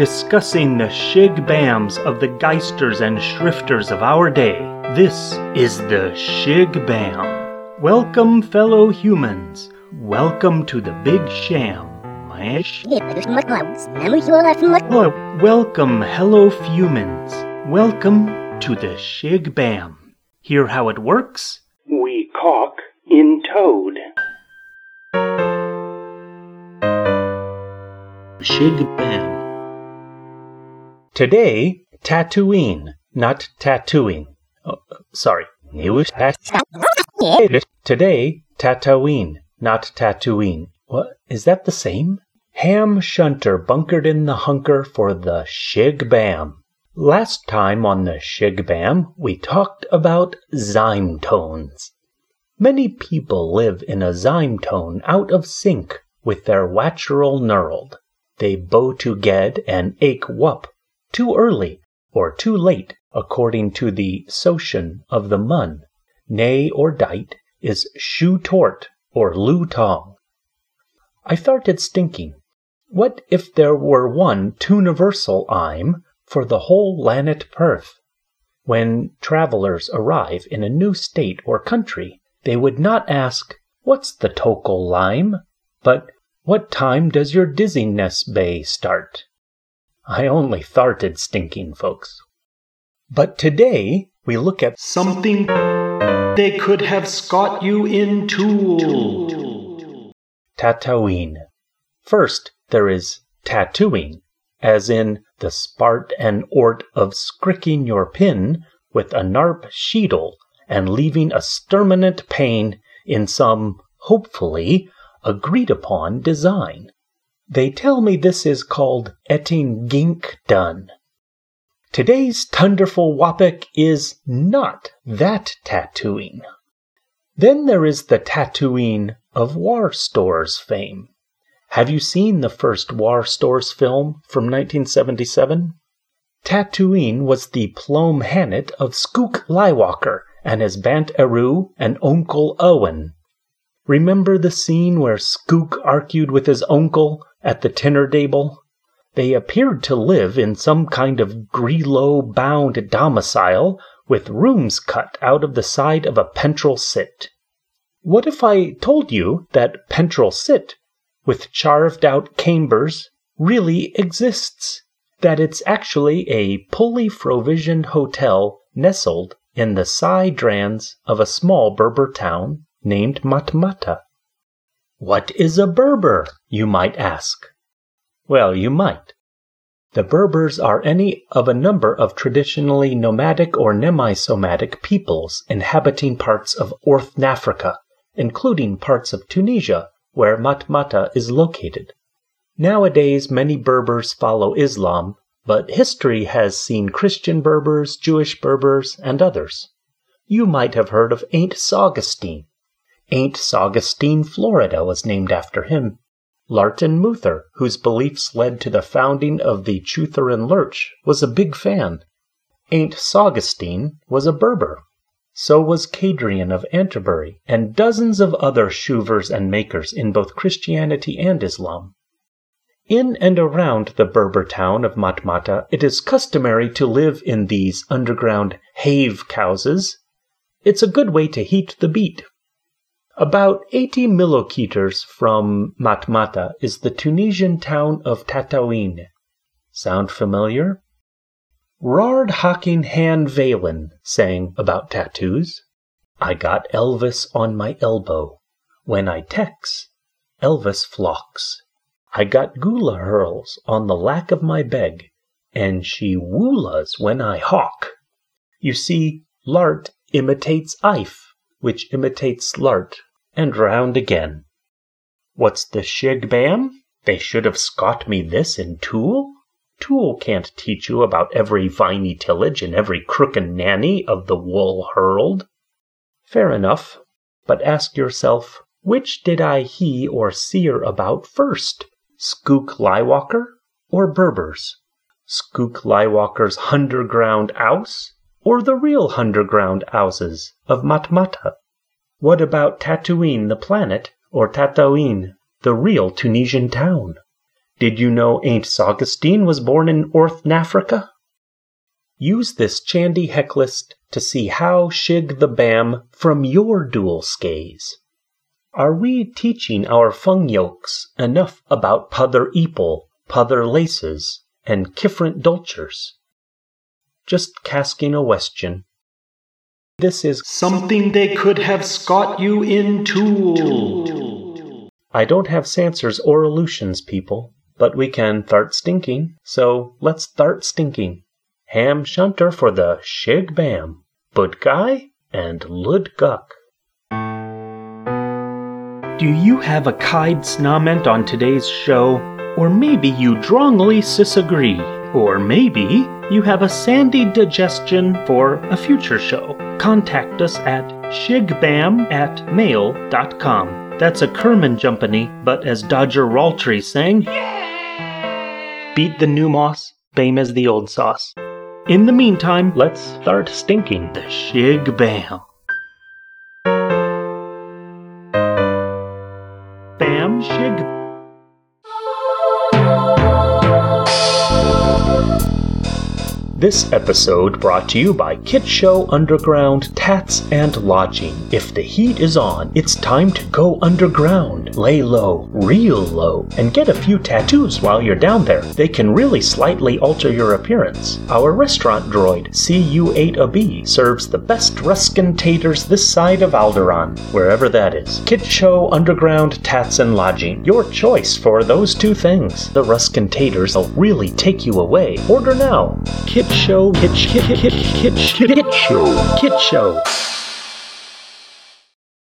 discussing the shig bams of the geisters and shrifters of our day. This is the Shig Bam. Welcome, fellow humans. Welcome to the Big Sham. Oh, welcome, hello, humans. Welcome to the Shig Bam. Hear how it works? We caulk in toad. Shig Bam. Today, Tatooine, not tattooing. Oh, sorry. Today, Tatooine, not Tatooine. What? Is that the same? Ham Shunter bunkered in the hunker for the Shig Bam. Last time on the Shig Bam, we talked about zyme tones. Many people live in a zyme tone out of sync with their watcheral knurled. They bow to ged and ache wup too early or too late according to the Socian of the Mun. Nay or dight is shoe tort or loo tong. I started stinking. What if there were one universal I'm for the whole Lannet Perth? When travelers arrive in a new state or country, they would not ask, What's the tocal lime? but What time does your dizziness bay start? I only tharted stinking, folks. But today we look at something they could have scot you in tool. Tatooine. First, there is tattooing, as in the spart and ort of scricking your pin with a narp sheetle and leaving a sterminant pain in some, hopefully, agreed upon design. They tell me this is called etting gink done. Today's tunderful wapik is not that tattooing. Then there is the tattooing of War Stores fame. Have you seen the first War Stores film from 1977? Tatooine was the Plome Hannet of Skook Lywalker and his Bant Eru and Uncle Owen. Remember the scene where Skook argued with his uncle at the dinner table. They appeared to live in some kind of Grillo bound domicile with rooms cut out of the side of a Pentrol Sit. What if I told you that Pentrol Sit, with charved out chambers, really exists? That it's actually a pulley provisioned hotel nestled in the side drans of a small Berber town named Matmata? What is a Berber, you might ask? Well, you might. The Berbers are any of a number of traditionally nomadic or nemisomatic peoples inhabiting parts of North Africa, including parts of Tunisia, where Matmata is located. Nowadays, many Berbers follow Islam, but history has seen Christian Berbers, Jewish Berbers, and others. You might have heard of Ain't Saugustine, Ain't Augustine, Florida was named after him. Lartin Muther, whose beliefs led to the founding of the Chutheran Lurch, was a big fan. Ain't Saugustine was a Berber. So was Cadrian of Canterbury, and dozens of other shuvers and makers in both Christianity and Islam. In and around the Berber town of Matmata, it is customary to live in these underground have houses. It's a good way to heat the beat about 80 millimeters from Matmata is the Tunisian town of Tataouine. Sound familiar? Rard Hocking Han Valen sang about tattoos. I got Elvis on my elbow. When I tex, Elvis flocks. I got gula hurls on the lack of my beg, and she woolas when I hawk. You see, Lart imitates Ife, which imitates Lart and round again. What's the shig bam? They should have scot me this in Tool? Tool can't teach you about every viney tillage and every crook and nanny of the wool hurled. Fair enough, but ask yourself, which did I he or seer about first, Skook Lywalker or Berbers? Skook Lywalker's underground house or the real underground houses of Matmata? What about Tatooine the planet or Tataouine, the real Tunisian town? Did you know Ain't Augustine was born in Orth-Nafrica? Use this Chandy Hecklist to see how Shig the Bam from your dual skays. Are we teaching our fung fungyokes enough about Puther Eepole, Puther Laces, and Kifrent Dulchers? Just casking a question. This is something they could have scot you in tool. I don't have Sansers or illusions, people, but we can thart stinking, so let's thart stinking. Ham Shunter for the Shig Bam, Bud Guy, and Lud Guck. Do you have a kind snament on today's show? Or maybe you drongly disagree? Or maybe you have a sandy digestion for a future show? Contact us at shigbam at mail.com. That's a Kerman Jumpany, but as Dodger Raltree sang, beat the new moss, bame as the old sauce. In the meantime, let's start stinking the shig. Bam This episode brought to you by Kit Show Underground Tats and Lodging. If the heat is on, it's time to go underground. Lay low, real low, and get a few tattoos while you're down there. They can really slightly alter your appearance. Our restaurant droid, CU8AB, serves the best Ruskin taters this side of Alderaan, wherever that is. Kit Show Underground Tats and Lodging. Your choice for those two things. The Ruskin taters will really take you away. Order now. Kit Show, Kit, Kit, Kit, Kit, Kit Show, Kit Show.